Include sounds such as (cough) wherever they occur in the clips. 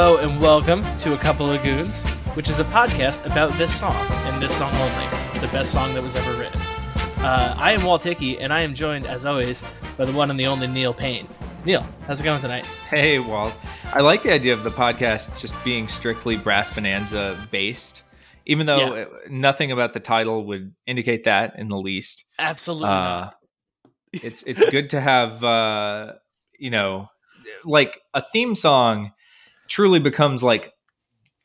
Hello and welcome to A Couple of Goons, which is a podcast about this song and this song only, the best song that was ever written. Uh, I am Walt Hickey, and I am joined, as always, by the one and the only Neil Paine. Neil, how's it going tonight? Hey, Walt. I like the idea of the podcast just being strictly Brass Bonanza based, even though Yeah. nothing about the title would indicate that in the least. Absolutely Uh, it's it's good to have uh, you know, like a theme song truly becomes like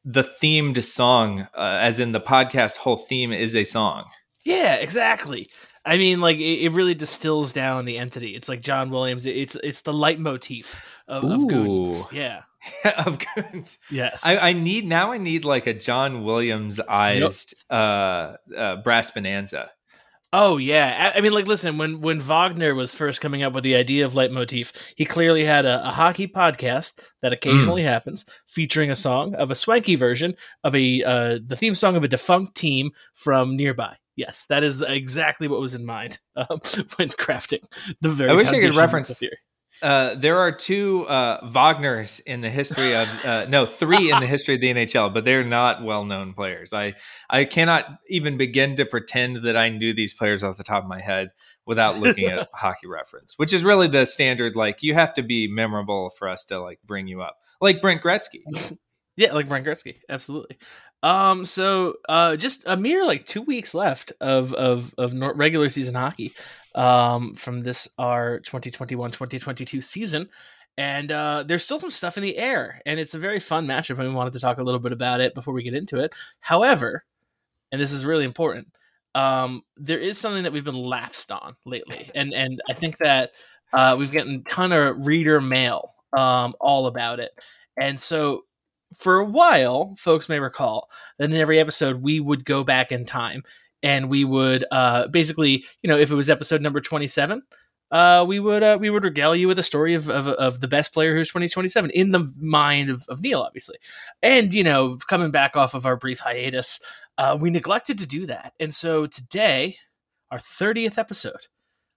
the themed song, uh, as in the podcast whole theme is a song. Yeah, exactly. I mean, like it, it really distills down the entity. It's like John Williams. It's it's the leitmotif of, of Goons. Yeah. (laughs) of goons. Yes. I, I need now. I need like a John Williams ized uh, uh, brass bonanza. Oh yeah, I, I mean, like, listen, when when Wagner was first coming up with the idea of leitmotif, he clearly had a, a hockey podcast that occasionally happens, featuring a song of a swanky version of a uh, the theme song of a defunct team from nearby. Yes, that is exactly what was in mind (laughs) um, when crafting the very. I wish I could reference- the theory. Uh, there are two uh, Wagners in the history of uh, no three in the (laughs) history of the NHL, but they're not well known players. I I cannot even begin to pretend that I knew these players off the top of my head without looking at (laughs) hockey reference, which is really the standard. Like you have to be memorable for us to like bring you up, like Brent Gretzky. Yeah, like Brian Gretzky, absolutely. Um, so uh, just a mere like two weeks left of of of regular season hockey, um, from this our 2021-2022 season, and uh, there's still some stuff in the air, and it's a very fun matchup, and we wanted to talk a little bit about it before we get into it. However, and this is really important, um, there is something that we've been lapsed on lately, and and I think that uh, we've gotten a ton of reader mail um, all about it, and so for a while, folks may recall that in every episode we would go back in time and we would uh, basically, you know, if it was episode number twenty-seven, uh, we would uh, we would regale you with a story of, of, of the best player who's twenty twenty-seven in the mind of, of Neil, obviously, and you know, coming back off of our brief hiatus, uh, we neglected to do that, and so today, our thirtieth episode,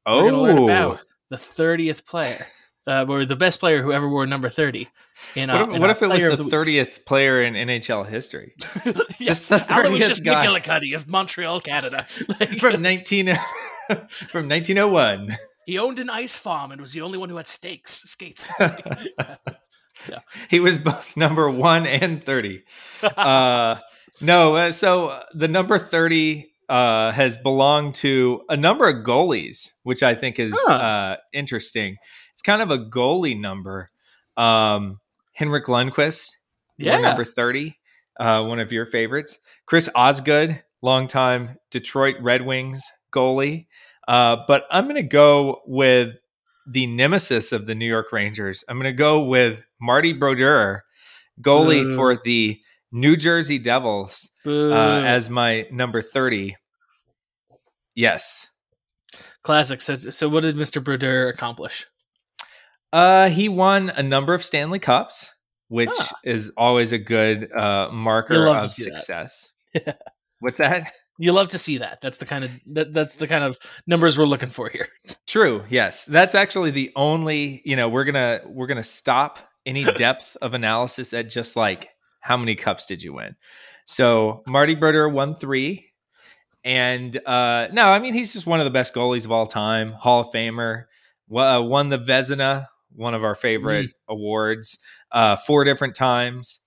oh. we're gonna learn Oh, about the thirtieth player. Uh, or the best player who ever wore number 30 in, uh, what if, in what if it was the thirtieth player in NHL history (laughs) yes, the Alan was 30th just guy. McGillicuddy of Montreal, Canada. Like, (laughs) from nineteen (laughs) from nineteen oh one? he owned an ice farm and was the only one who had stakes, skates. Like, he was both number one and 30 uh no uh, so uh, the number 30 uh has belonged to a number of goalies which i think is Huh. uh interesting kind of a goalie number um henrik lundqvist yeah, number 30 uh one of your favorites chris osgood longtime detroit red wings goalie uh but i'm gonna go with the nemesis of the New York Rangers. I'm going to go with Marty Brodeur, goalie for the New Jersey Devils, uh, as my number 30. Yes. classic. So, so what did Mr. Brodeur accomplish? Uh, he won a number of Stanley Cups, which Ah. is always a good uh, marker love of see that. success. (laughs) What's that? You love to see that. That's the kind of that, that's the kind of numbers we're looking for here. True. Yes, that's actually the only. You know, we're gonna we're gonna stop any (laughs) depth of analysis at just like how many cups did you win. So Marty Brodeur won three, and uh no, I mean he's just one of the best goalies of all time, Hall of Famer. Uh, won the Vezina, one of our favorite awards, uh, four different times.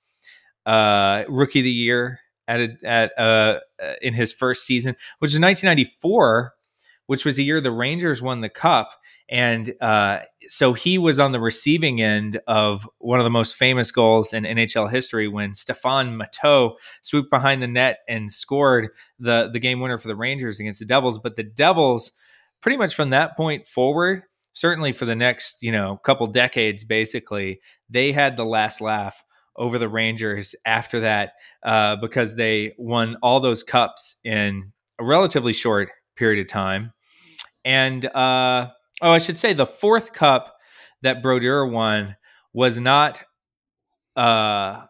Uh, Rookie of the Year at a, at uh uh, in his first season, which is 1994 which was the year the Rangers won the cup. And uh, so he was on the receiving end of one of the most famous goals in NHL history when Stéphane Matteau swooped behind the net and scored the, the game winner for the Rangers against the Devils. But the Devils, pretty much from that point forward, certainly for the next, you know, couple decades, basically, they had the last laugh over the Rangers after that uh, because they won all those cups in a relatively short period of time. And uh, oh, I should say the fourth cup that Brodeur won was not uh,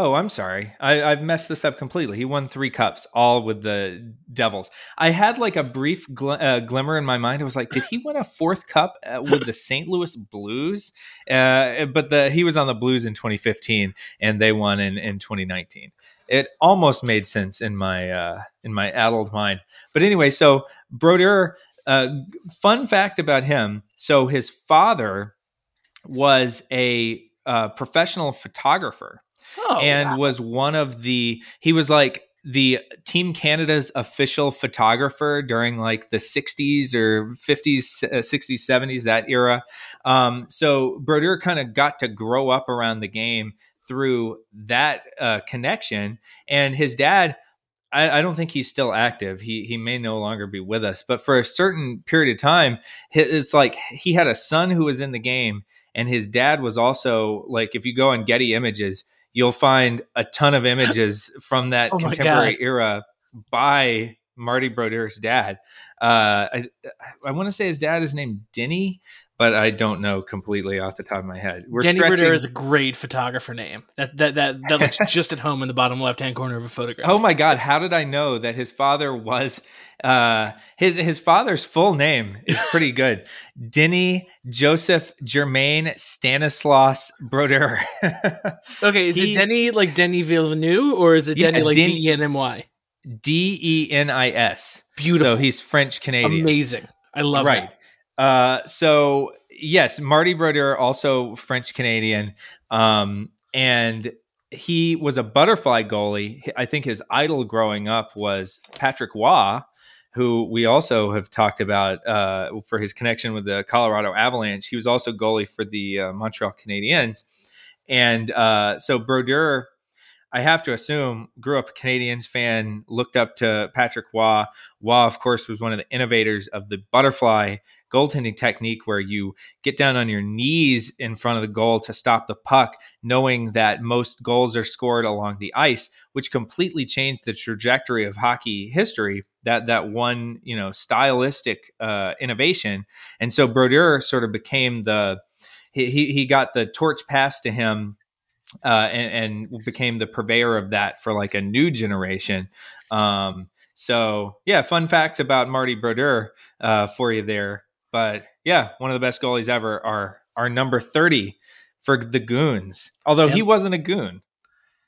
Oh, I'm sorry. I, I've messed this up completely. He won three cups, all with the Devils. I had like a brief gl- uh, glimmer in my mind. I was like, did he win a fourth cup uh, with the St. Louis Blues? Uh, but the he was on the Blues in 2015, and they won in, in 2019. It almost made sense in my uh, in my addled mind. But anyway, so Brodeur. Uh, fun fact about him: so his father was a uh, professional photographer Oh, and wow. was one of the he was like the team canada's official photographer during like the 60s or 50s uh, 60s 70s that era um, so brodeur kind of got to grow up around the game through that uh, connection and his dad I, I don't think he's still active. He he may no longer be with us, but for a certain period of time, it's like he had a son who was in the game, and his dad was also like. If you go on Getty Images, you'll find a ton of (laughs) images from that Oh contemporary God. era by Marty Brodeur's dad. Uh, I I want to say his dad is named Denny, but I don't know completely off the top of my head. We're Denny stretching- Ritter is a great photographer name. That that that that looks (laughs) just at home in the bottom left hand corner of a photograph. Oh my God! How did I know that his father was uh, his his father's full name is pretty (laughs) good. Denny Joseph Germain Stanislaus Brodeur. (laughs) Okay, is He- it Denny like Denis Villeneuve or is it Yeah, Denny like D E N M Y? D E N I S. Beautiful, So he's French Canadian. amazing. I love right. that. Uh, so yes, Marty Brodeur also French Canadian, um, and he was a butterfly goalie. I think his idol growing up was Patrick Roy, who we also have talked about uh, for his connection with the Colorado Avalanche. He was also goalie for the uh, Montreal Canadiens, and uh, so Brodeur. I have to assume grew up a Canadiens fan, looked up to Patrick Roy. Roy, of course, was one of the innovators of the butterfly goaltending technique where you get down on your knees in front of the goal to stop the puck, knowing that most goals are scored along the ice, which completely changed the trajectory of hockey history. That that one, you know, stylistic uh, innovation, and so Brodeur sort of became the he he, he got the torch passed to him. Uh, and, and became the purveyor of that for like a new generation. Um, so yeah, fun facts about Marty Brodeur uh, for you there. But yeah, one of the best goalies ever. are our number thirty for the Goons. Although he wasn't a goon.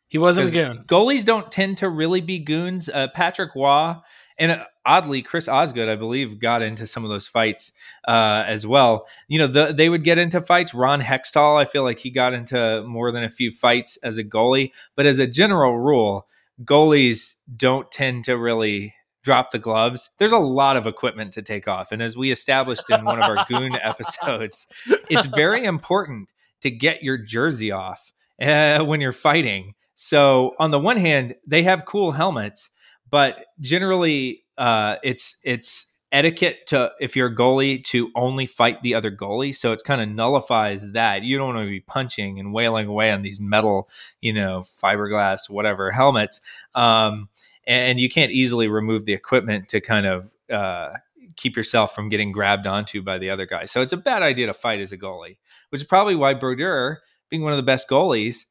He wasn't a goon. Goalies don't tend to really be goons. Uh, Patrick Roy and uh, oddly Chris Osgood, I believe, got into some of those fights uh, as well. You know, the, they would get into fights. Ron Hextall, I feel like he got into more than a few fights as a goalie. But as a general rule, goalies don't tend to really drop the gloves. There's a lot of equipment to take off, and as we established in one of our goon (laughs) episodes, it's very important to get your jersey off uh, when you're fighting. So on the one hand, they have cool helmets, but generally, uh, it's it's etiquette to if you're a goalie to only fight the other goalie. So it kind of nullifies that. You don't want to be punching and wailing away on these metal, you know, fiberglass, whatever helmets. Um, and you can't easily remove the equipment to kind of uh, keep yourself from getting grabbed onto by the other guy. So it's a bad idea to fight as a goalie, which is probably why Brodeur, being one of the best goalies,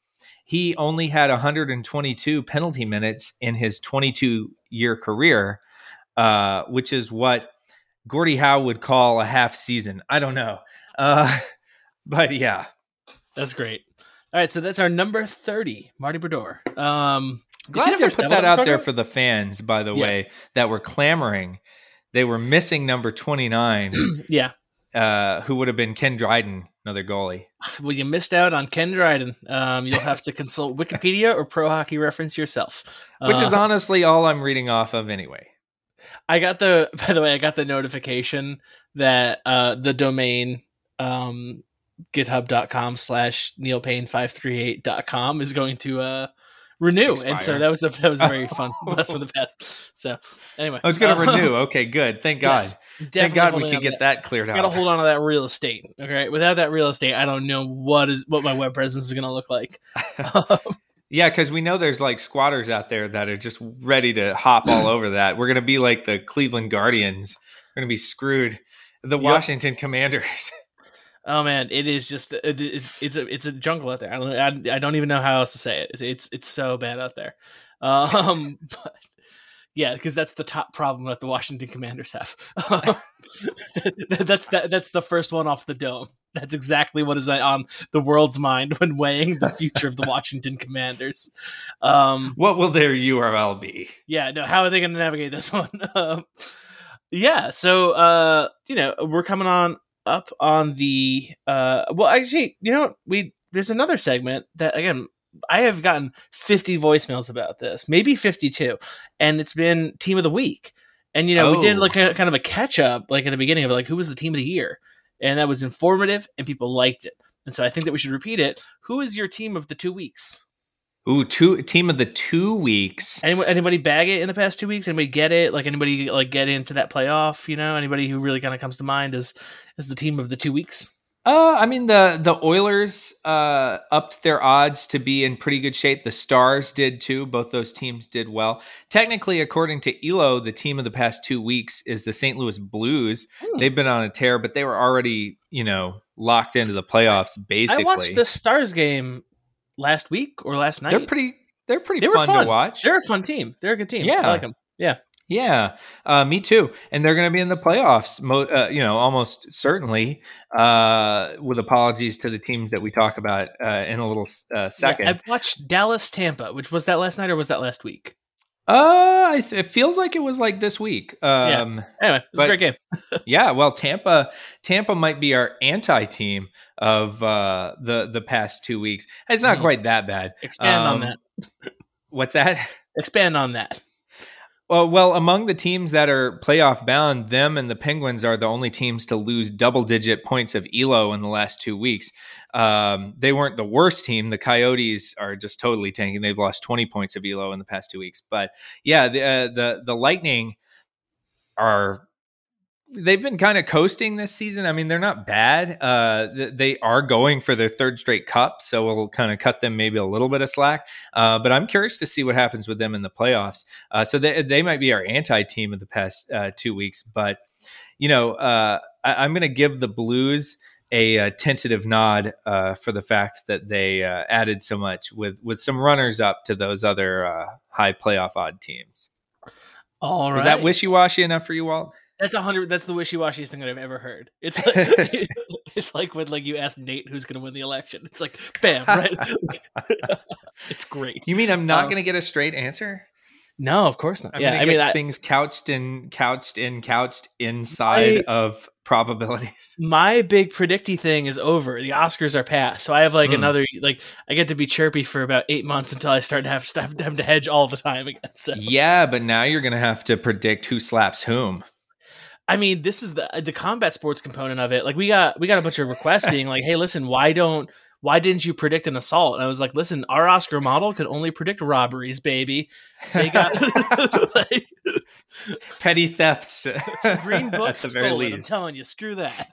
he only had 122 penalty minutes in his 22 year career, uh, which is what Gordie Howe would call a half season. I don't know. Uh, (laughs) but yeah. That's great. All right, so that's our number thirty, Marty Brodeur. Um, Glad to put that out there for the fans, by the Yeah. way, that were clamoring. They were missing number 29, (clears throat) Yeah. uh, who would have been Ken Dryden, another goalie. (sighs) Well, you missed out on Ken Dryden. Um, you'll have to consult (laughs) Wikipedia or Pro Hockey Reference yourself. Which is Uh, honestly all I'm reading off of anyway. I got the. (laughs) By the way, I got the notification that uh, the domain um, github.com slash neilpaine538.com is going to uh, renew, and so that was a that was a very fun (laughs) blast from the past. So anyway, I was going to uh, (laughs) renew. Okay, good. Thank God. yes, Thank God we could get to that cleared I gotta hold on to that real estate. Okay, without that real estate, I don't know what is what my web presence is gonna look like. Yeah, because we know there's like squatters out there that are just ready to hop all (clears throat) over that. We're going to be like the Cleveland Guardians. We're going to be screwed. The Yep. Washington Commanders. (laughs) Oh man, it is just it's it's a it's a jungle out there. I don't I, I don't even know how else to say it. It's it's, it's so bad out there. (laughs) Um, but yeah, because that's the top problem that the Washington Commanders have. (laughs) (laughs) that's that, that's the first one off the dome. That's exactly what is on the world's mind when weighing the future of the Washington Commanders. Um, what will their URL be? Yeah, no. How are they going to navigate this one? (laughs) Um, yeah, so uh, you know we're coming on up on the uh, well, actually, you know we there's another segment that again I have gotten 50 voicemails about this, maybe 52, and it's been team of the week. And you know, oh. we did like oh. a kind of a catch up, like at the beginning of like who was the team of the year, and that was informative, and people liked it. And so I think that we should repeat it. Who is your team of the two weeks? Ooh, two team of the two weeks. Anybody, anybody bag it in the past two weeks? Anybody get it? Like anybody like get into that playoff? You know, anybody who really kind of comes to mind as as the team of the two weeks? Uh, I mean the the Oilers uh, upped their odds to be in pretty good shape. The Stars did too. Both those teams did well. Technically, according to Elo, the team of the past two weeks is the St. Louis Blues. Hmm. They've been on a tear, but they were already you know locked into the playoffs. Basically, I watched the Stars game last week or last night. They're pretty. They're pretty they fun, fun, to watch. They're a fun team. They're a good team. Yeah, I like them. Yeah. Yeah, uh, me too. And they're going to be in the playoffs, mo- uh, you know, almost certainly. Uh, with apologies to the teams that we talk about uh, in a little uh, second. Yeah, I watched Dallas Tampa, which was that last night or was that last week? Uh, it feels like it was like this week. Um, yeah. Anyway, it was a great game. (laughs) yeah, well, Tampa, Tampa might be our anti-team of uh, the the past two weeks. It's not mm. quite that bad. Expand um, on that. what's that? Expand on that. Well, well, among the teams that are playoff bound, them and the Penguins are the only teams to lose double digit points of Elo in the last two weeks. Um, they weren't the worst team. The Coyotes are just totally tanking. They've lost 20 points of Elo in the past two weeks. But yeah, the uh, the the Lightning are they've been kind of coasting this season. I mean, they're not bad. Uh, they are going for their third straight cup, so we'll kind of cut them maybe a little bit of slack. Uh, but I'm curious to see what happens with them in the playoffs. Uh, so they, they might be our anti team of the past uh, two weeks. But you know, uh, I, am going to give the Blues a, a tentative nod uh, for the fact that they added so much with with some runners up to those other high playoff odd teams. All right, is that wishy washy enough for you, Walt? That's a hundred. That's the wishy washy thing that I've ever heard. It's (laughs) like, (laughs) it's like when like you ask Nate who's going to win the election. It's like bam, right? (laughs) it's great. You mean I'm not um, going to get a straight answer? No, of course not. I'm yeah, I mean that, things couched in couched in couched inside I, of probabilities. My big predicty thing is over. The Oscars are past, so I have like mm. another like I get to be chirpy for about eight months until I start to have stuff to hedge all the time again. So yeah, but now you're going to have to predict who slaps whom. I mean, this is the the combat sports component of it. Like we got we got a bunch of requests being like, "Hey, listen, why don't why didn't you predict an assault?" And I was like, "Listen, our Oscar model could only predict robberies, baby. They got (laughs) (laughs) like, petty thefts, green (laughs) books stolen. I'm telling you, screw that.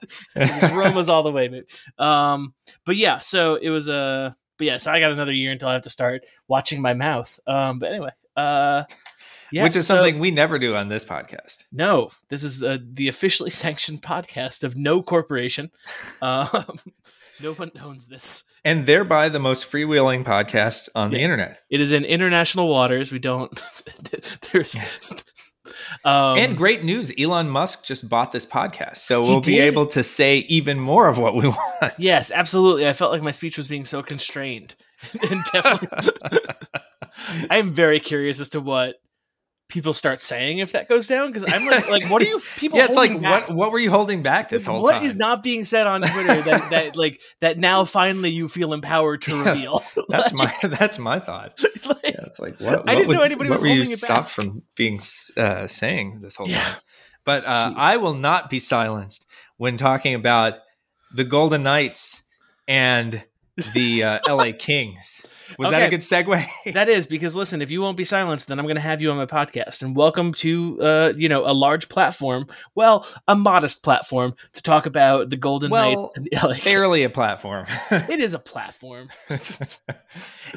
Roma's all the way, baby. Um, but yeah, so it was a. Uh, but yeah, so I got another year until I have to start watching my mouth. Um, but anyway, uh, yeah, which is so, something we never do on this podcast. No, this is the, the officially (laughs) sanctioned podcast of no corporation. (laughs) Um, no one owns this, and thereby the most freewheeling podcast on yeah. the internet. It is in international waters. We don't. (laughs) there's. Um, and great news! Elon Musk just bought this podcast, so we'll be able to say even more of what we want. Yes, absolutely. I felt like my speech was being so constrained, and definitely, I am very curious as to what people start saying if that goes down because I'm like, like, what are you (laughs) people? yeah, it's like, back? what what were you holding back this whole what time? What is not being said on Twitter that, (laughs) that like that now finally you feel empowered to reveal? (laughs) that's like, my that's my thought. Like, yeah, it's like what, what I didn't was, know anybody was holding it back. from being uh, saying this whole yeah. time. But uh, I will not be silenced when talking about the Golden Knights and the (laughs) uh, LA Kings. Was okay. that a good segue? (laughs) that is because listen, if you won't be silenced, then I'm going to have you on my podcast. And welcome to uh, you know a large platform, well, a modest platform to talk about the Golden well, Knights. And LA barely a platform. (laughs) it is a platform.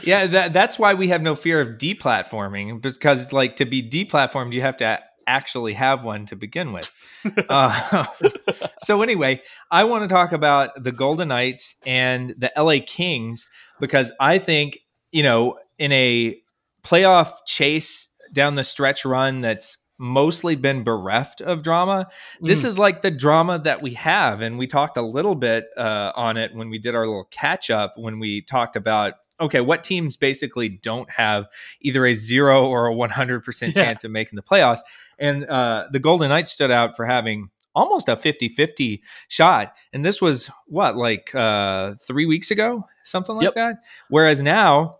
yeah, that, that's why we have no fear of deplatforming because like to be deplatformed, you have to actually have one to begin with. (laughs) uh, (laughs) so anyway, I want to talk about the Golden Knights and the LA Kings because I think you know in a playoff chase down the stretch run that's mostly been bereft of drama. This mm. is like the drama that we have. And we talked a little bit uh, on it when we did our little catch up when we talked about. Okay, what teams basically don't have either a zero or a 100% yeah. chance of making the playoffs? And uh, the Golden Knights stood out for having almost a 50-50 shot and this was what like uh 3 weeks ago something like yep. that whereas now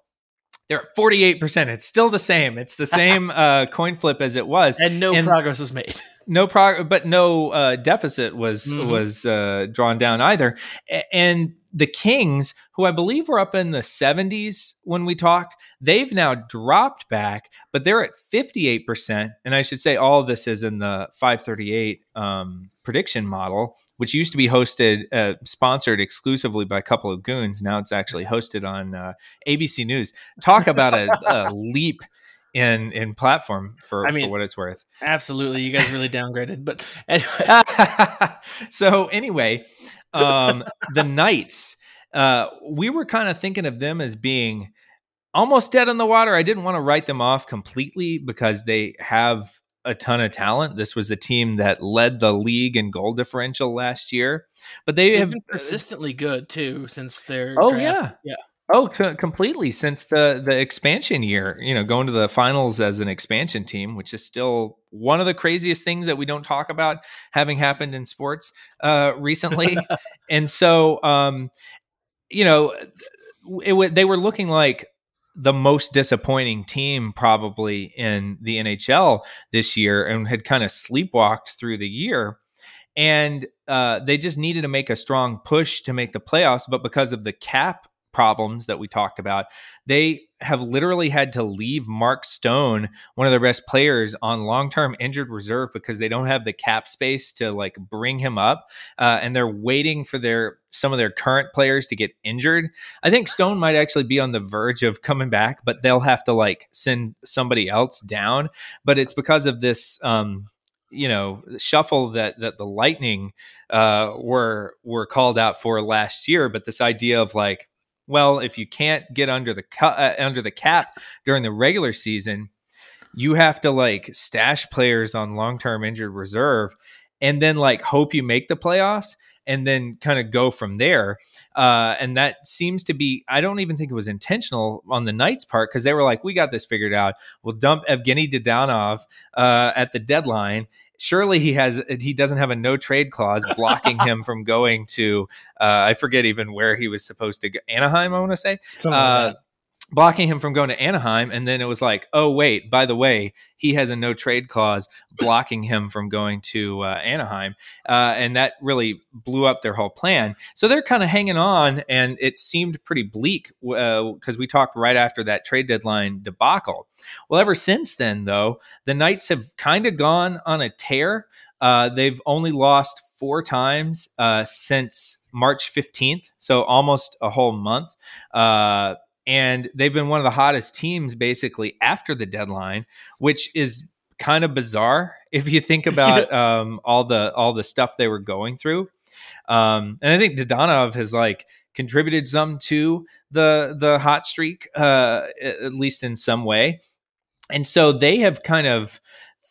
they're at 48%. It's still the same. It's the (laughs) same uh, coin flip as it was. And no and progress was made. (laughs) no progress, but no uh, deficit was mm-hmm. was uh, drawn down either. A- and the Kings, who I believe were up in the 70s when we talked, they've now dropped back, but they're at 58%. And I should say all of this is in the 538 um, prediction model which used to be hosted, uh, sponsored exclusively by a couple of goons. Now it's actually (laughs) hosted on uh, ABC News. Talk about a, a, leap in in platform for, I mean, for what it's worth. Absolutely, you guys really downgraded. But (laughs) anyway. so anyway, um, the Knights. Uh, we were kind of thinking of them as being almost dead in the water. I didn't want to write them off completely because they have a ton of talent. This was a team that led the league in goal differential last year, but they They've have been persistently good too since their. Oh draft. yeah, yeah. Oh, c- completely since the the expansion year. You know, going to the finals as an expansion team, which is still one of the craziest things that we don't talk about having happened in sports uh, recently. (laughs) and so, um, you know, it, they were looking like the most disappointing team probably in the NHL this year and had kind of sleepwalked through the year. And uh, they just needed to make a strong push to make the playoffs. But because of the cap problems that we talked about. They have literally had to leave Mark Stone, one of their best players, on long-term injured reserve because they don't have the cap space to like bring him up, uh, and they're waiting for their some of their current players to get injured. I think Stone might actually be on the verge of coming back, but they'll have to like send somebody else down. But it's because of this. Um, you know shuffle that that the lightning uh were were called out for last year but this idea of like well, if you can't get under the cu- uh, under the cap during the regular season, you have to like stash players on long term injured reserve, and then like hope you make the playoffs, and then kind of go from there. Uh, and that seems to be I don't even think it was intentional on the Knights' part because they were like, we got this figured out. We'll dump Evgeny Dadonov uh, at the deadline surely he has he doesn't have a no trade clause blocking (laughs) him from going to uh, I forget even where he was supposed to go Anaheim I want to say uh, blocking him from going to Anaheim. And then it was like, oh, wait, by the way, he has a no trade clause blocking him from going to uh, Anaheim. Uh, and that really blew up their whole plan. So they're kind of hanging on. And it seemed pretty bleak because uh, we talked right after that trade deadline debacle. Well, ever since then, though, the Knights have kind of gone on a tear. Uh, they've only lost four times uh, since March 15th, so almost a whole month. And they've been one of the hottest teams basically after the deadline, which is kind of bizarre (laughs) if you think about (laughs) um, all the all the stuff they were going through. Um, and I think Dadonov has like contributed some to the the hot streak, uh, at least in some way. And so they have kind of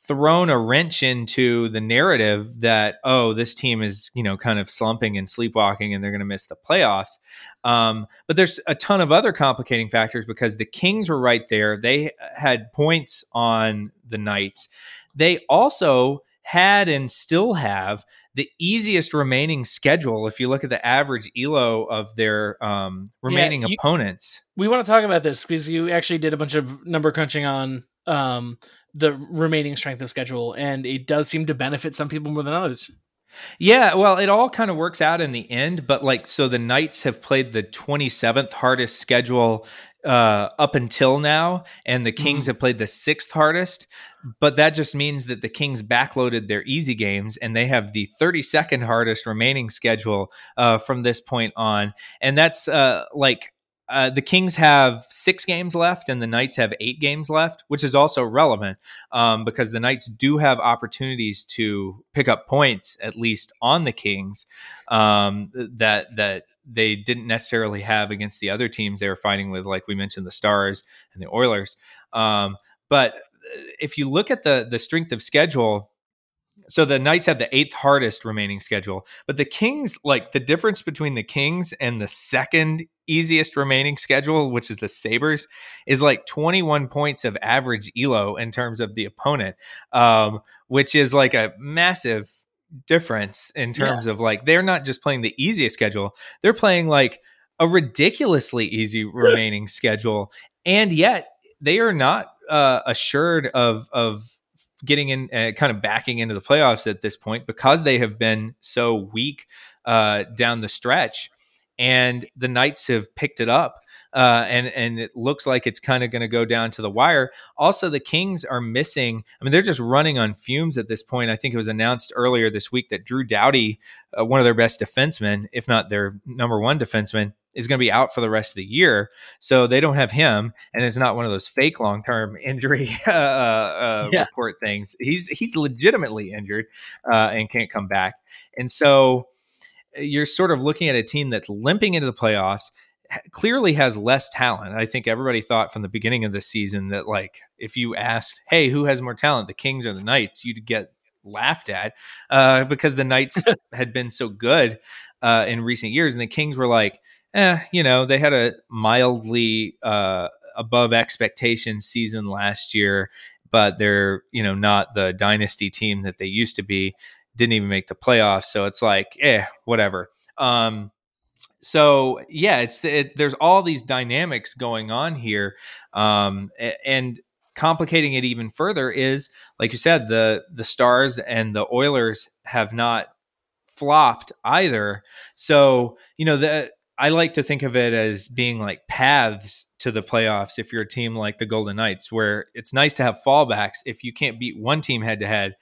thrown a wrench into the narrative that oh this team is you know kind of slumping and sleepwalking and they're going to miss the playoffs. Um, but there's a ton of other complicating factors because the kings were right there. They had points on the knights. They also had and still have the easiest remaining schedule if you look at the average elo of their um, remaining yeah, you, opponents. We want to talk about this because you actually did a bunch of number crunching on um, the remaining strength of schedule, and it does seem to benefit some people more than others. Yeah, well, it all kind of works out in the end, but like, so the Knights have played the 27th hardest schedule uh, up until now, and the Kings mm have played the sixth hardest. But that just means that the Kings backloaded their easy games, and they have the 32nd hardest remaining schedule uh, from this point on. And that's uh, like uh, the Kings have six games left and the Knights have eight games left, which is also relevant um, because the Knights do have opportunities to pick up points at least on the Kings um, that that they didn't necessarily have against the other teams they were fighting with, like we mentioned, the Stars and the Oilers. Um, but uh, if you look at the the strength of schedule so the Knights have the eighth hardest remaining schedule, but the Kings, like the difference between the Kings and the second easiest remaining schedule, which is the Sabres, is like 21 points of average ELO in terms of the opponent, um, which is like a massive difference in terms yeah. of like they're not just playing the easiest schedule, they're playing like a ridiculously easy (laughs) remaining schedule, and yet they are not uh, assured of of getting in, uh, kind of backing into the playoffs at this point because they have been so weak uh, down the stretch. And the Knights have picked it up, uh, and and it looks like it's kind of going to go down to the wire. Also, the Kings are missing. I mean, they're just running on fumes at this point. I think it was announced earlier this week that Drew Doughty, uh, one of their best defensemen, if not their number one defenseman, is going to be out for the rest of the year. So they don't have him, and it's not one of those fake long term (laughs) injury uh, uh, yeah. report things. He's he's legitimately injured uh, and can't come back, and so uh, you're sort of looking at a team that's limping into the playoffs. Clearly has less talent. I think everybody thought from the beginning of the season that, like, if you asked, "Hey, who has more talent, the Kings or the Knights?" you'd get laughed at uh, because the Knights (laughs) had been so good uh, in recent years, and the Kings were like, eh, you know, they had a mildly uh, above expectation season last year, but they're, you know, not the dynasty team that they used to be. Didn't even make the playoffs. So it's like, eh, whatever. Um, so yeah, it's it, there's all these dynamics going on here, um, and complicating it even further is, like you said, the the Stars and the Oilers have not flopped either. So you know the I like to think of it as being like paths to the playoffs if you're a team like the Golden Knights, where it's nice to have fallbacks. If you can't beat one team head to head,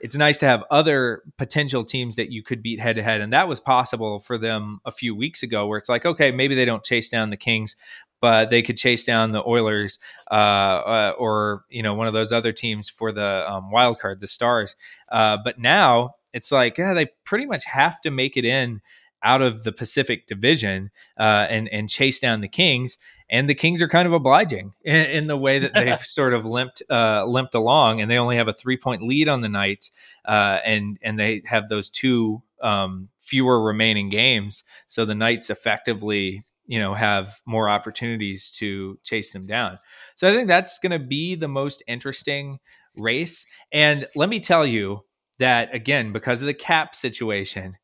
it's nice to have other potential teams that you could beat head to head. And that was possible for them a few weeks ago, where it's like, okay, maybe they don't chase down the Kings, but they could chase down the Oilers uh, uh, or, you know, one of those other teams for the um, wild card, the Stars. Uh, but now it's like, yeah, they pretty much have to make it in out of the Pacific Division uh, and and chase down the Kings. And the Kings are kind of obliging (laughs) in, in the way that (laughs) they've sort of limped uh, limped along, and they only have a three point lead on the Knights, uh, and and they have those two um, fewer remaining games. So the Knights effectively, you know, have more opportunities to chase them down. So I think that's going to be the most interesting race. And let me tell you that again, because of the cap situation,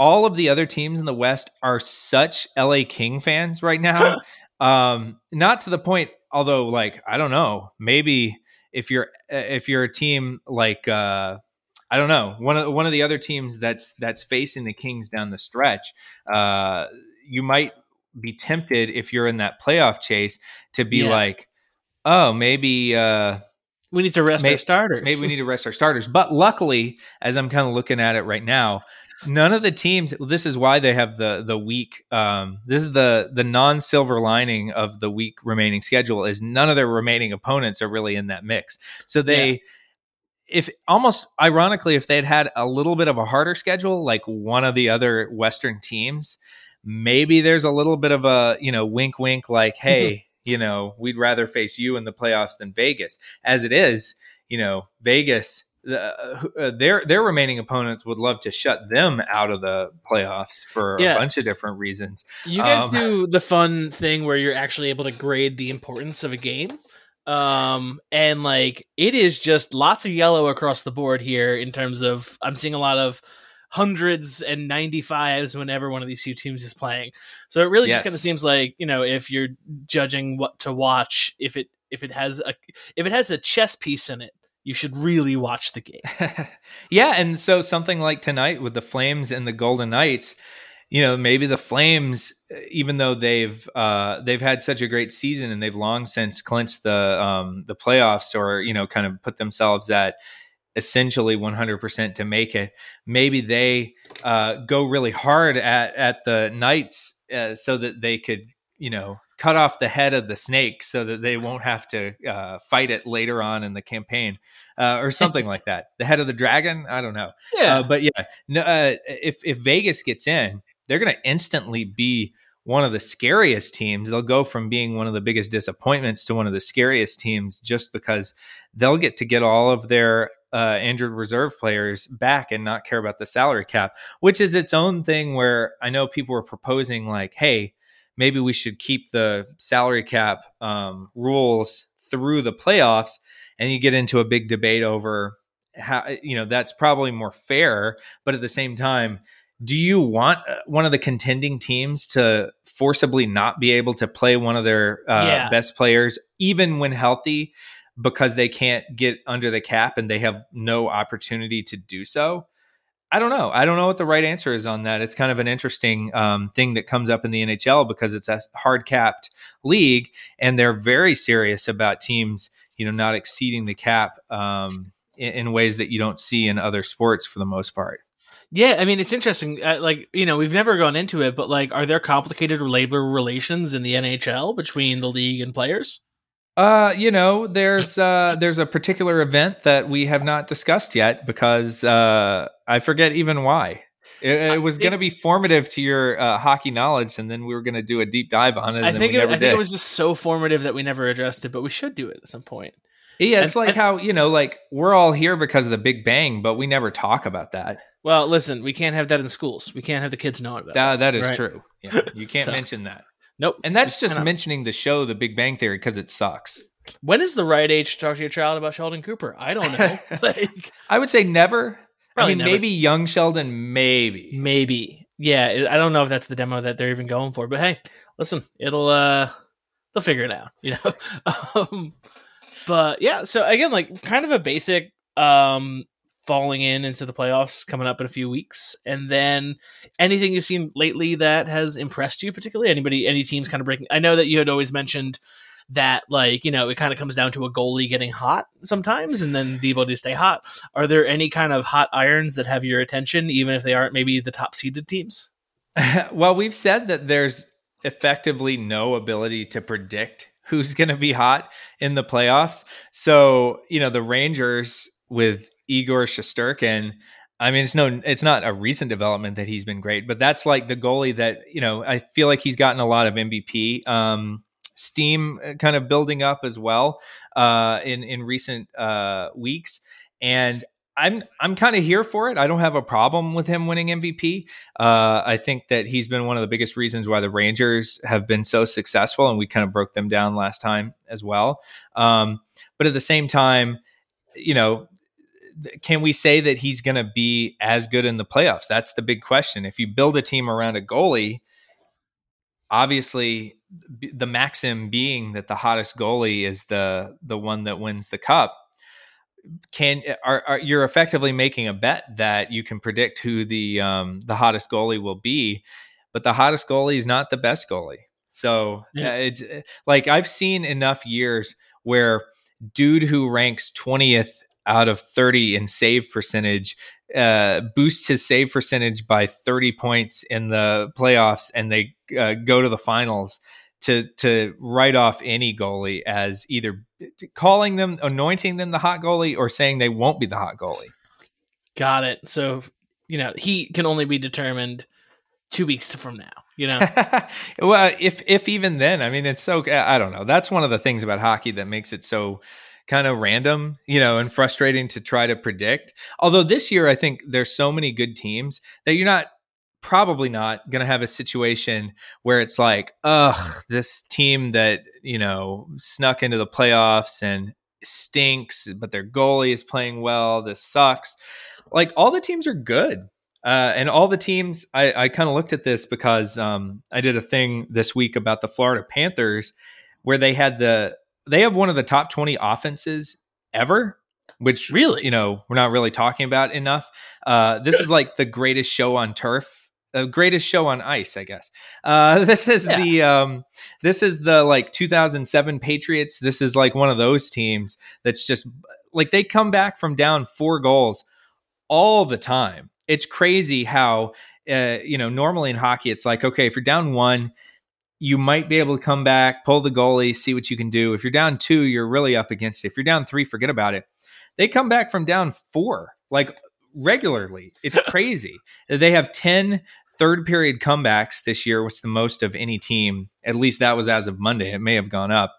all of the other teams in the West are such LA King fans right now. (laughs) um, not to the point, although, like, I don't know, maybe if you're if you're a team like uh, I don't know one of one of the other teams that's that's facing the Kings down the stretch, uh, you might be tempted if you're in that playoff chase to be yeah. like, oh, maybe. Uh, we need to rest our starters. Maybe we need to rest our starters. But luckily, as I'm kind of looking at it right now, none of the teams this is why they have the the week um, this is the the non-silver lining of the week remaining schedule is none of their remaining opponents are really in that mix so they yeah. if almost ironically if they had had a little bit of a harder schedule like one of the other western teams maybe there's a little bit of a you know wink wink like (laughs) hey you know we'd rather face you in the playoffs than vegas as it is you know vegas uh, their their remaining opponents would love to shut them out of the playoffs for yeah. a bunch of different reasons. You guys um, do the fun thing where you're actually able to grade the importance of a game. Um, and like it is just lots of yellow across the board here in terms of I'm seeing a lot of hundreds and 95s whenever one of these two teams is playing. So it really yes. just kind of seems like, you know, if you're judging what to watch, if it if it has a if it has a chess piece in it, you should really watch the game. (laughs) yeah, and so something like tonight with the Flames and the Golden Knights, you know, maybe the Flames, even though they've uh, they've had such a great season and they've long since clinched the um, the playoffs or you know kind of put themselves at essentially 100% to make it. Maybe they uh, go really hard at at the Knights uh, so that they could you know, cut off the head of the snake so that they won't have to uh, fight it later on in the campaign uh, or something like that. The head of the dragon, I don't know. Yeah, Uh, but yeah, no, uh, if if Vegas gets in, they're going to instantly be one of the scariest teams. They'll go from being one of the biggest disappointments to one of the scariest teams just because they'll get to get all of their uh, injured reserve players back and not care about the salary cap, which is its own thing. Where I know people were proposing like, hey, maybe we should keep the salary cap um, rules through the playoffs, and you get into a big debate over how you know that's probably more fair, but at the same time do you want uh, one of the contending teams to forcibly not be able to play one of their uh, Yeah. best players even when healthy because they can't get under the cap and they have no opportunity to do so i don't know i don't know what the right answer is on that it's kind of an interesting um, thing that comes up in the nhl because it's a hard capped league and they're very serious about teams you know not exceeding the cap um, in, in ways that you don't see in other sports for the most part yeah. I mean, it's interesting. Uh, like, you know, we've never gone into it, but like, are there complicated labor relations in the NHL between the league and players? Uh, you know, there's uh there's a particular event that we have not discussed yet because uh I forget even why. It, it was going to be formative to your uh, hockey knowledge, and then we were going to do a deep dive on it. And I then think we it, never I think it was just so formative that we never addressed it, but we should do it at some point. yeah, it's and- like and- how you know, like we're all here because of the Big Bang, but we never talk about that. Well, listen, we can't have that in schools. We can't have the kids know about That that is Right. true. Yeah, you (laughs) can't So- mention that. Nope. and that's We just cannot. mentioning the show, The Big Bang Theory, because it sucks. When is the right age to talk to your child about Sheldon Cooper? I don't know. (laughs) (laughs) like, I would say never. Probably I mean, never. maybe young Sheldon, maybe. maybe. Yeah, I don't know if that's the demo that they're even going for, but hey, listen, it'll uh they'll figure it out, you know. (laughs) um but yeah, so again like kind of a basic um falling in into the playoffs coming up in a few weeks. And then anything you've seen lately that has impressed you particularly? Anybody any teams kind of breaking i know that you had always mentioned that like you know it kind of comes down to a goalie getting hot sometimes and then the ability to stay hot. Are there any kind of hot irons that have your attention even if they aren't maybe the top seeded teams? (laughs) Well, we've said that there's effectively no ability to predict who's going to be hot in the playoffs. So, you know, the Rangers with Igor Shesterkin, I mean, it's no, it's not a recent development that he's been great, but that's like the goalie that, you know, I feel like he's gotten a lot of MVP um, steam uh, kind of building up as well uh, in, in recent uh, weeks. And I'm I'm kind of here for it. I don't have a problem with him winning MVP. Uh, I think that he's been one of the biggest reasons why the Rangers have been so successful, and we kind of broke them down last time as well. Um, but at the same time, you know, can we say that he's going to be as good in the playoffs? That's the big question. If you build a team around a goalie, obviously the maxim being that the hottest goalie is the the one that wins the cup can are, are you're effectively making a bet that you can predict who the um the hottest goalie will be but the hottest goalie is not the best goalie so Yeah. uh, it's uh, like i've seen enough years where dude who ranks 20th out of 30 in save percentage uh, boosts his save percentage by 30 points in the playoffs and they uh, go to the finals to to write off any goalie as either calling them anointing them the hot goalie or saying they won't be the hot goalie. Got it. So, you know, he can only be determined two weeks from now, you know? (laughs) well, if if even then, I mean, it's so I don't know. That's one of the things about hockey that makes it so kind of random, you know, and frustrating to try to predict. Although this year, I think there's so many good teams that you're not probably not going to have a situation where it's like, ugh, this team that you know snuck into the playoffs and stinks, but their goalie is playing well. This sucks. Like all the teams are good. Uh, and all the teams, I, I kind of looked at this because um, I did a thing this week about the Florida Panthers, where they had the they have one of the top twenty offenses ever, which Really? you know we're not really talking about enough. Uh, this is like the greatest show on turf, the greatest show on ice, I guess. Uh, (laughs) this is Yeah. the um, this is the like 2007 Patriots. This is like one of those teams that's just like they come back from down four goals all the time. It's crazy how uh, you know normally in hockey it's like okay if you're down one, you might be able to come back, pull the goalie, see what you can do. If you're down two, you're really up against it. If you're down three, forget about it. They come back from down four, like regularly. It's (laughs) crazy. they have 10 third period comebacks this year, which is the most of any team. At least that was as of Monday. It may have gone up.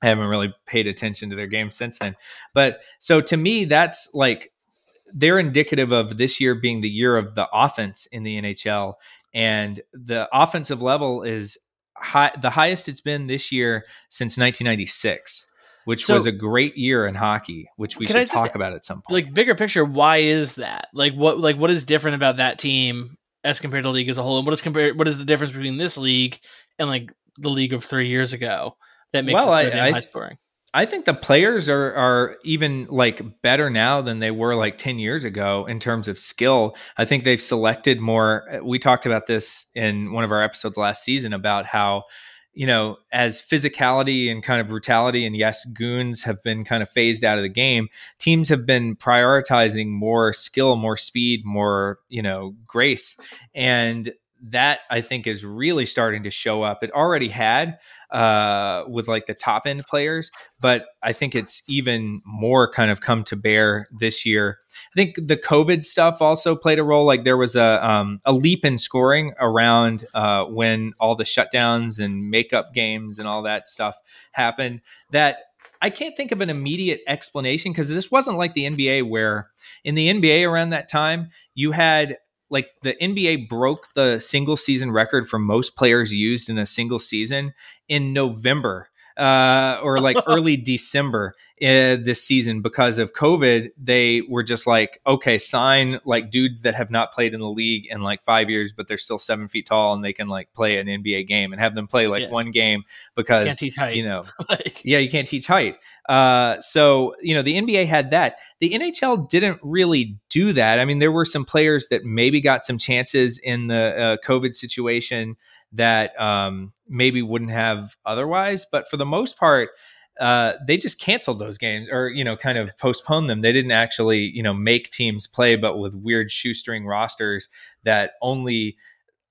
I haven't really paid attention to their games since then. But so to me, that's like they're indicative of this year being the year of the offense in the NHL. And the offensive level is high, the highest it's been this year since 1996 which so, was a great year in hockey, which we should just, talk about at some point. Like bigger picture, why is that? Like what like what is different about that team as compared to the league as a whole? And what is compared what is the difference between this league and like the league of three years ago that makes well, it I, high scoring? I think the players are are even like better now than they were like 10 years ago in terms of skill. I think they've selected more uh, we talked about this in one of our episodes last season about how you know, as physicality and kind of brutality and yes, goons have been kind of phased out of the game, teams have been prioritizing more skill, more speed, more, you know, grace. And that I think is really starting to show up. It already had uh, with like the top end players, but I think it's even more kind of come to bear this year. I think the COVID stuff also played a role. Like there was a um, a leap in scoring around uh, when all the shutdowns and makeup games and all that stuff happened. That I can't think of an immediate explanation because this wasn't like the NBA where in the NBA around that time you had like the NBA broke the single season record for most players used in a single season in November uh, or like (laughs) early December uh, this season because of COVID. They were just like, okay, sign like dudes that have not played in the league in like five years, but they're still seven feet tall and they can like play an NBA game and have them play like yeah. one game because you know, (laughs) like. yeah, you can't teach height. Uh, so you know, the NBA had that. The NHL didn't really do that. I mean, there were some players that maybe got some chances in the uh, COVID situation that um, maybe wouldn't have otherwise. But for the most part, uh, they just canceled those games or you know kind of postponed them. They didn't actually you know make teams play, but with weird shoestring rosters that only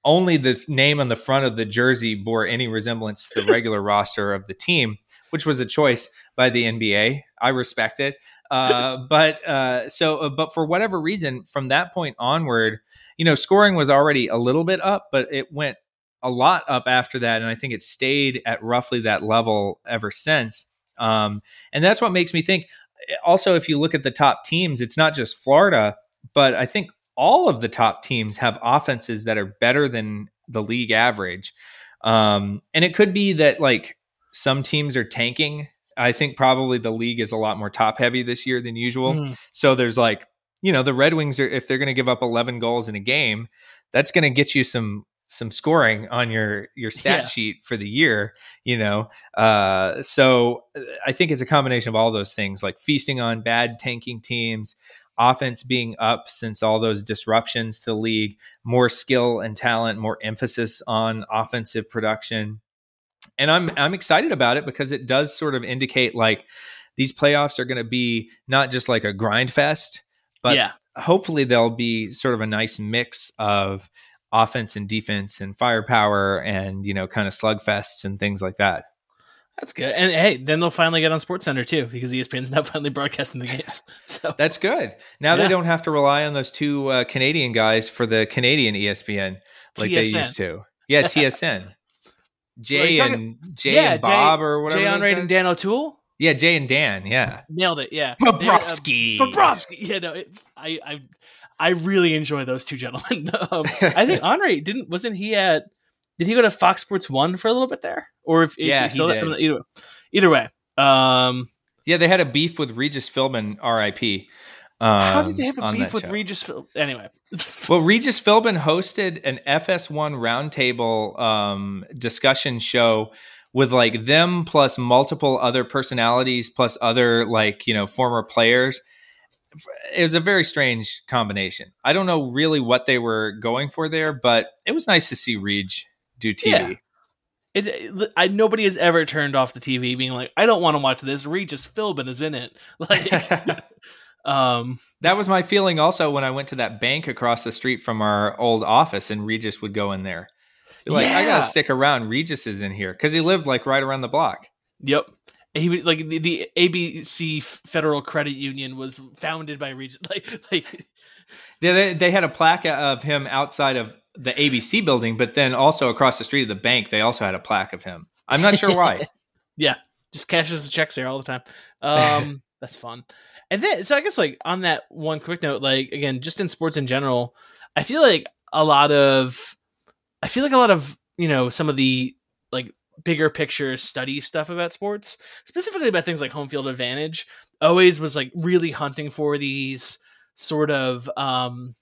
only the name on the front of the jersey bore any resemblance to the (laughs) regular roster of the team, which was a choice by the NBA. I respect it. Uh, (laughs) but uh, so, uh, but for whatever reason, from that point onward, you know, scoring was already a little bit up, but it went a lot up after that, and I think it stayed at roughly that level ever since. Um, and that's what makes me think. Eh, also, if you look at the top teams, it's not just Florida, but I think all of the top teams have offenses that are better than the league average. Um, and it could be that like some teams are tanking. I think probably the league is a lot more top heavy this year than usual. Mm. So there's like, you know, the Red Wings are if they're going to give up 11 goals in a game, that's going to get you some some scoring on your your stat yeah. sheet for the year you know uh, so i think it's a combination of all those things like feasting on bad tanking teams offense being up since all those disruptions to the league more skill and talent more emphasis on offensive production and i'm i'm excited about it because it does sort of indicate like these playoffs are going to be not just like a grind fest but yeah. hopefully they'll be sort of a nice mix of offense and defense and firepower and you know kind of slugfests and things like that. That's good. And hey, then they'll finally get on Sports Center too because ESPN's (laughs) now finally broadcasting the games. (laughs) So that's good. Now yeah. they don't have to rely on those two uh, Canadian guys for the Canadian ESPN like TSN. they used to. Yeah, (laughs) TSN. Jay well, and Jay yeah, and Bob Jay, or whatever. Jay Onrait and Dan O'Toole. Yeah, Jay and Dan. Yeah, nailed it. Yeah, Bobrovsky. Uh, Bobrovsky. Yeah, no, it, I, I I really enjoy those two gentlemen. (laughs) um, (laughs) I think Onrait didn't wasn't he at did he go to Fox Sports One for a little bit there, or if yeah, he, still did. Either, either way, um, yeah, they had a beef with Regis Philbin, R.I.P. Um, How did they have a beef with show. Regis Philbin? Anyway, (laughs) well, Regis Philbin hosted an FS1 roundtable um, discussion show with like them plus multiple other personalities plus other like you know former players it was a very strange combination. I don't know really what they were going for there, but it was nice to see Reg do TV. Yeah. It, I, nobody has ever turned off the TV being like, I don't want to watch this. Regis Philbin is in it. (laughs) Like, (laughs) um, that was my feeling also when I went to that bank across the street from our old office and Regis would go in there. Like, I gotta stick around. Regis is in here because he lived like right around the block. Yep. He was like the, the ABC Federal Credit Union was founded by Regis. (laughs) Like, like They, they, they had a plaque of him outside of the ABC building, but then also across the street of the bank, they also had a plaque of him. I'm not sure why. (laughs) Yeah, just cashes the checks there all the time. Um, (laughs) that's fun. And then, so I guess like on that one quick note, like again, just in sports in general, I feel like a lot of, I feel like a lot of you know some of the like bigger picture study stuff about sports, specifically about things like home field advantage, always was like really hunting for these sort of um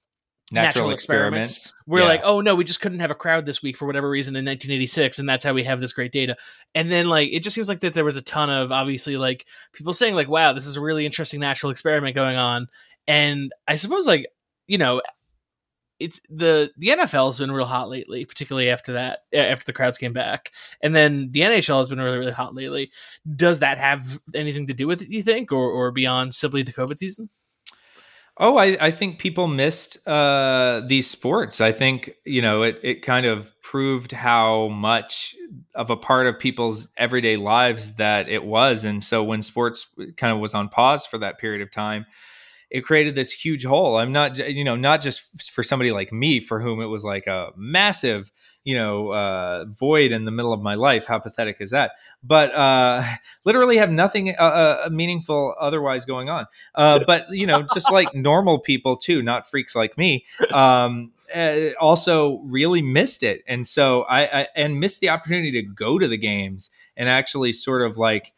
Natural, Natural experiments. experiments. we're Yeah. like, oh no, we just couldn't have a crowd this week for whatever reason in 1986, and that's how we have this great data. And then like it just seems like that there was a ton of obviously like people saying like, wow, this is a really interesting natural experiment going on. And I suppose like you know, it's the the NFL has been real hot lately, particularly after that after the crowds came back, and then the NHL has been really really hot lately. Does that have anything to do with it? You think, or or beyond simply the COVID season? Oh, I, I think people missed uh, these sports. I think you know it. It kind of proved how much of a part of people's everyday lives that it was, and so when sports kind of was on pause for that period of time, it created this huge hole. I'm not, you know, not just for somebody like me for whom it was like a massive, you know, uh, void in the middle of my life. How pathetic is that? But uh, (laughs) literally have nothing uh, uh, meaningful otherwise going on. Uh, but you know, just like (laughs) normal people too, not freaks like me. Um, uh, also really missed it, and so I, I and missed the opportunity to go to the games and actually sort of like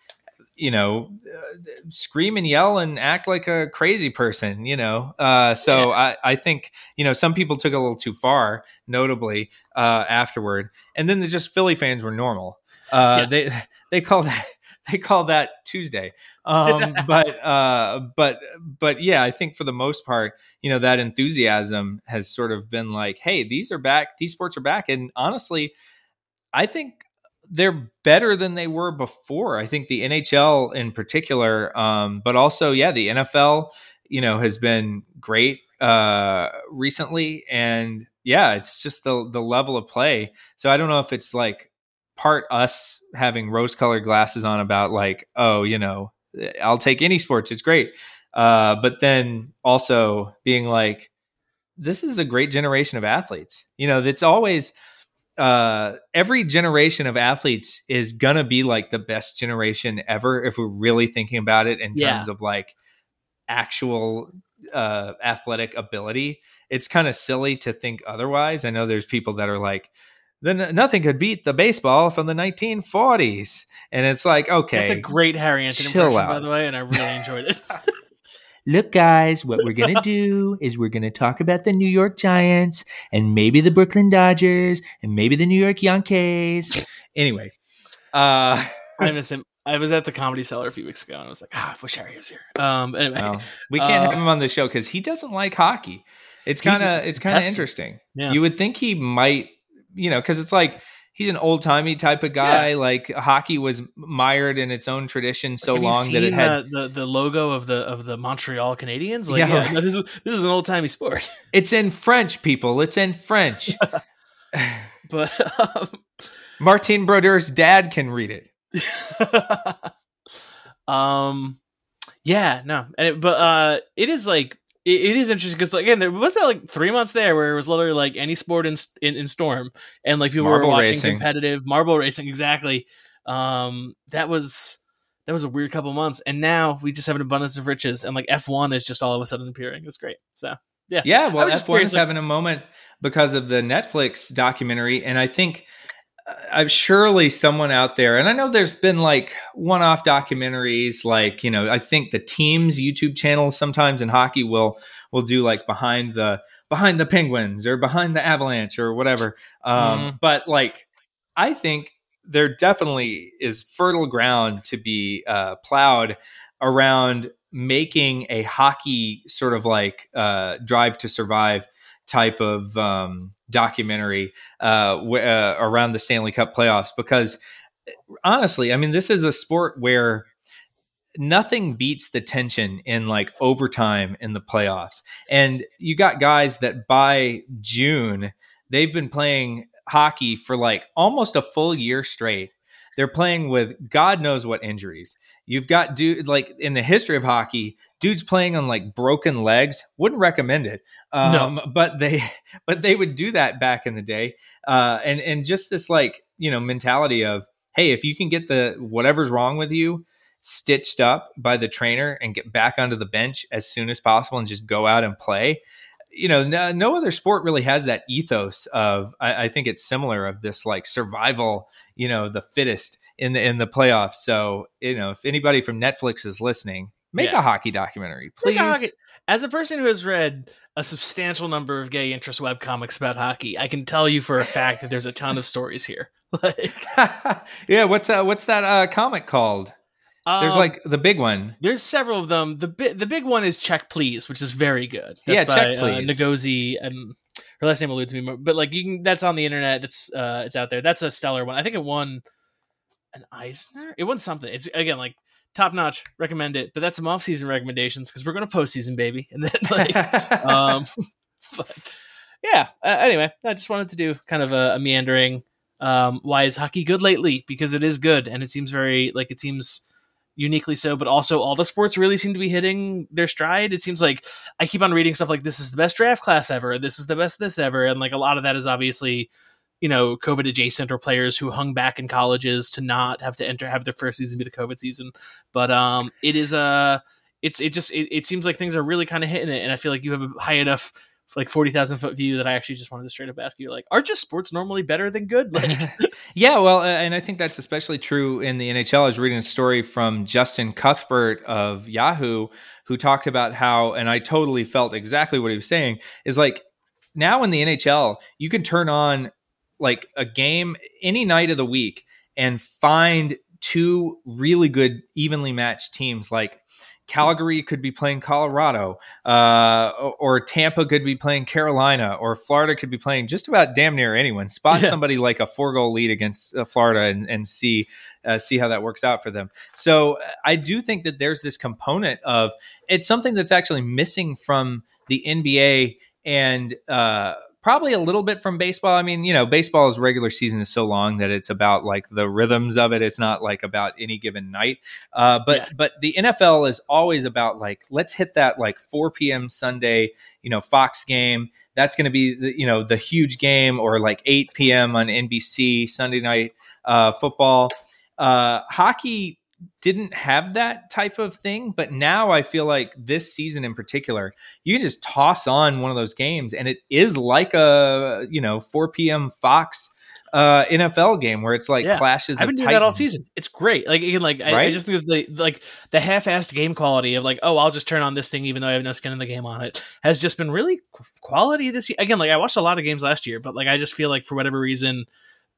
you know, uh, scream and yell and act like a crazy person, you know. Uh, so I, I think, you know, some people took a little too far, notably uh, afterward. And then the just Philly fans were normal. Uh, Yeah. They they call that (laughs) they call that Tuesday. Um, (laughs) but uh, but but yeah, I think for the most part, you know, that enthusiasm has sort of been like, hey, these are back, these sports are back, and honestly, I think they're better than they were before. I think the NHL in particular, um, but also yeah, the NFL, you know, has been great uh, recently, and yeah, it's just the the level of play. So I don't know if it's like part us having rose colored glasses on about like, oh, you know, I'll take any sports, it's great, uh, but then also being like, this is a great generation of athletes. You know, that's always uh, every generation of athletes is gonna be like the best generation ever if we're really thinking about it in Yeah. terms of like actual uh, athletic ability. It's kind of silly to think otherwise. I know there's people that are like, then nothing could beat the baseball from the 1940s, and it's like, okay, That's a great Harry Enten impression, by the way, and I really enjoyed it. (laughs) look guys what we're gonna do is we're gonna talk about the new york giants and maybe the brooklyn dodgers and maybe the new york yankees anyway uh (laughs) I miss him. I was at the comedy cellar a few weeks ago, and I was like, ah, I wish Harry was here. Um, anyway, well, we can't Uh, have him on the show because he doesn't like hockey it's kind of it's kind of interesting Yeah. you would think he might you know because it's like he's an old-timey type of guy like hockey was mired in its own tradition so you long that it had the, the the logo of the of the Montreal Canadiens. Like, Yeah, yeah, right. no, this is this is an old timey sport. (laughs) it's in french people it's in french (laughs) But um, martin brodeur's dad can read it (laughs) um, yeah, no, and it, but uh, it is like it, it is interesting because like, again, there was that like three months there where it was literally like any sport in in, in Storm, and like people Marble were watching racing. competitive marble racing exactly. Um, that was that was a weird couple months, and now we just have an abundance of riches, and like F one is just all of a sudden appearing. It's great. So yeah, Yeah, well, just F1 is having a moment because of the Netflix documentary, and I think I'm surely someone out there, and I know there's been like one-off documentaries, like you know, I think the team's YouTube channel sometimes in hockey will will do like behind the behind the Penguins or behind the Avalanche or whatever. Um, Mhm. But like, I think there definitely is fertile ground to be uh, plowed around making a hockey sort of like uh, drive to survive type of um, documentary uh, w- uh, around the Stanley Cup playoffs because honestly, I mean, this is a sport where nothing beats the tension in like overtime in the playoffs. And you got guys that by June, they've been playing hockey for like almost a full year straight. They're playing with God knows what injuries. You've got dude like in the history of hockey, dudes playing on like broken legs. Wouldn't recommend it. Um, no. but they (laughs) but they would do that back in the day. Uh, and and just this like you know mentality of hey, if you can get the whatever's wrong with you stitched up by the trainer and get back onto the bench as soon as possible and just go out and play. You know, no, no other sport really has that ethos of. I, I, think it's similar of this like survival. You know, the fittest in the in the playoffs. So you know, if anybody from Netflix is listening, make yeah. a hockey documentary, please. A hockey. As a person who has read a substantial number of gay interest web comics about hockey, I can tell you for a fact that there's a ton of stories here. (laughs) like, (laughs) yeah, what's uh, what's that uh, comic called? There's um, like the big one. There's several of them. The bi- the big one is Check Please, which is very good. That's yeah, by, Check uh, Please. Uh, Ngozi and her last name eludes me, but like you can. That's on the internet. That's uh, it's out there. That's a stellar one. I think it won an Eisner. It won something. It's again like top notch. Recommend it. But that's some off season recommendations because we're going to postseason, baby. And then (laughs) like, (laughs) um, (laughs) but yeah. Uh, anyway, I just wanted to do kind of a, a meandering. Um, why is hockey good lately? Because it is good, and it seems very like it seems uniquely so, but also all the sports really seem to be hitting their stride. It seems like I keep on reading stuff like this is the best draft class ever, this is the best this ever, and like a lot of that is obviously you know COVID adjacent or players who hung back in colleges to not have to enter have their first season be the COVID season. But um, it is a uh, it's it just it, it seems like things are really kind of hitting it, and I feel like you have a high enough like 40,000 foot view that I actually just wanted to straight up ask you like are just sports normally better than good? Like (laughs) yeah well and I think that's especially true in the NHL I was reading a story from Justin Cuthbert of Yahoo who talked about how and I totally felt exactly what he was saying is like now in the NHL you can turn on like a game any night of the week and find two really good evenly matched teams like Calgary could be playing Colorado, uh, or Tampa could be playing Carolina, or Florida could be playing just about damn near anyone. Spot yeah. somebody like a four goal lead against uh, Florida and, and see uh, see how that works out for them. So I do think that there's this component of it's something that's actually missing from the NBA and uh, probably a little bit from baseball. I mean, you know, baseball's regular season is so long that it's about like the rhythms of it. It's not like about any given night. Uh, but yes. but the NFL is always about like let's hit that like 4 p.m. Sunday, you know, Fox game. That's going to be the, you know the huge game, or like 8 p.m. on NBC Sunday night uh, football. Uh, hockey didn't have that type of thing. But now I feel like this season in particular, you can just toss on one of those games and it is like a, you know, 4 p.m. Fox uh NFL game where it's like yeah. clashes. I've been doing that all season. It's great. Like again, like right? I, I, just think the like the half-assed game quality of like, oh, I'll just turn on this thing even though I have no skin in the game on it has just been really quality this year. Again, like I watched a lot of games last year, but like I just feel like for whatever reason,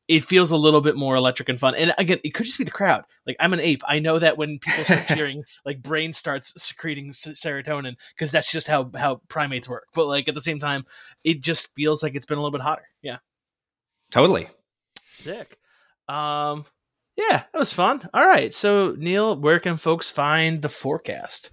it feels a little bit more electric and fun. And again, it could just be the crowd. Like I'm an ape. I know that when people start (laughs) cheering, like brain starts secreting serotonin because that's just how how primates work. But like at the same time, it just feels like it's been a little bit hotter. Yeah. Totally. Sick. Um yeah, that was fun. All right. So Neil, where can folks find the forecast?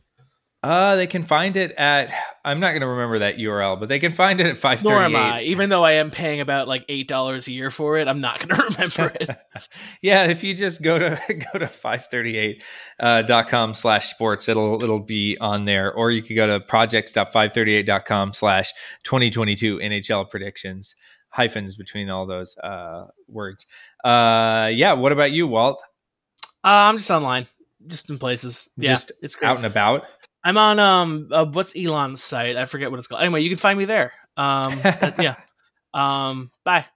Uh, they can find it at. I'm not going to remember that URL, but they can find it at five. Nor am I. Even though I am paying about like eight dollars a year for it, I'm not going (laughs) to remember it. (laughs) yeah, if you just go to (laughs) go to 538 uh, dot com slash sports, it'll it'll be on there, or you could go to projects.538.com slash 2022 NHL predictions hyphens between all those uh, words. Uh, yeah. What about you, Walt? Uh, I'm just online, just in places. Yeah, just it's great. out and about. I'm on um uh, what's Elon's site? I forget what it's called. Anyway, you can find me there. Um, (laughs) yeah. Um, bye.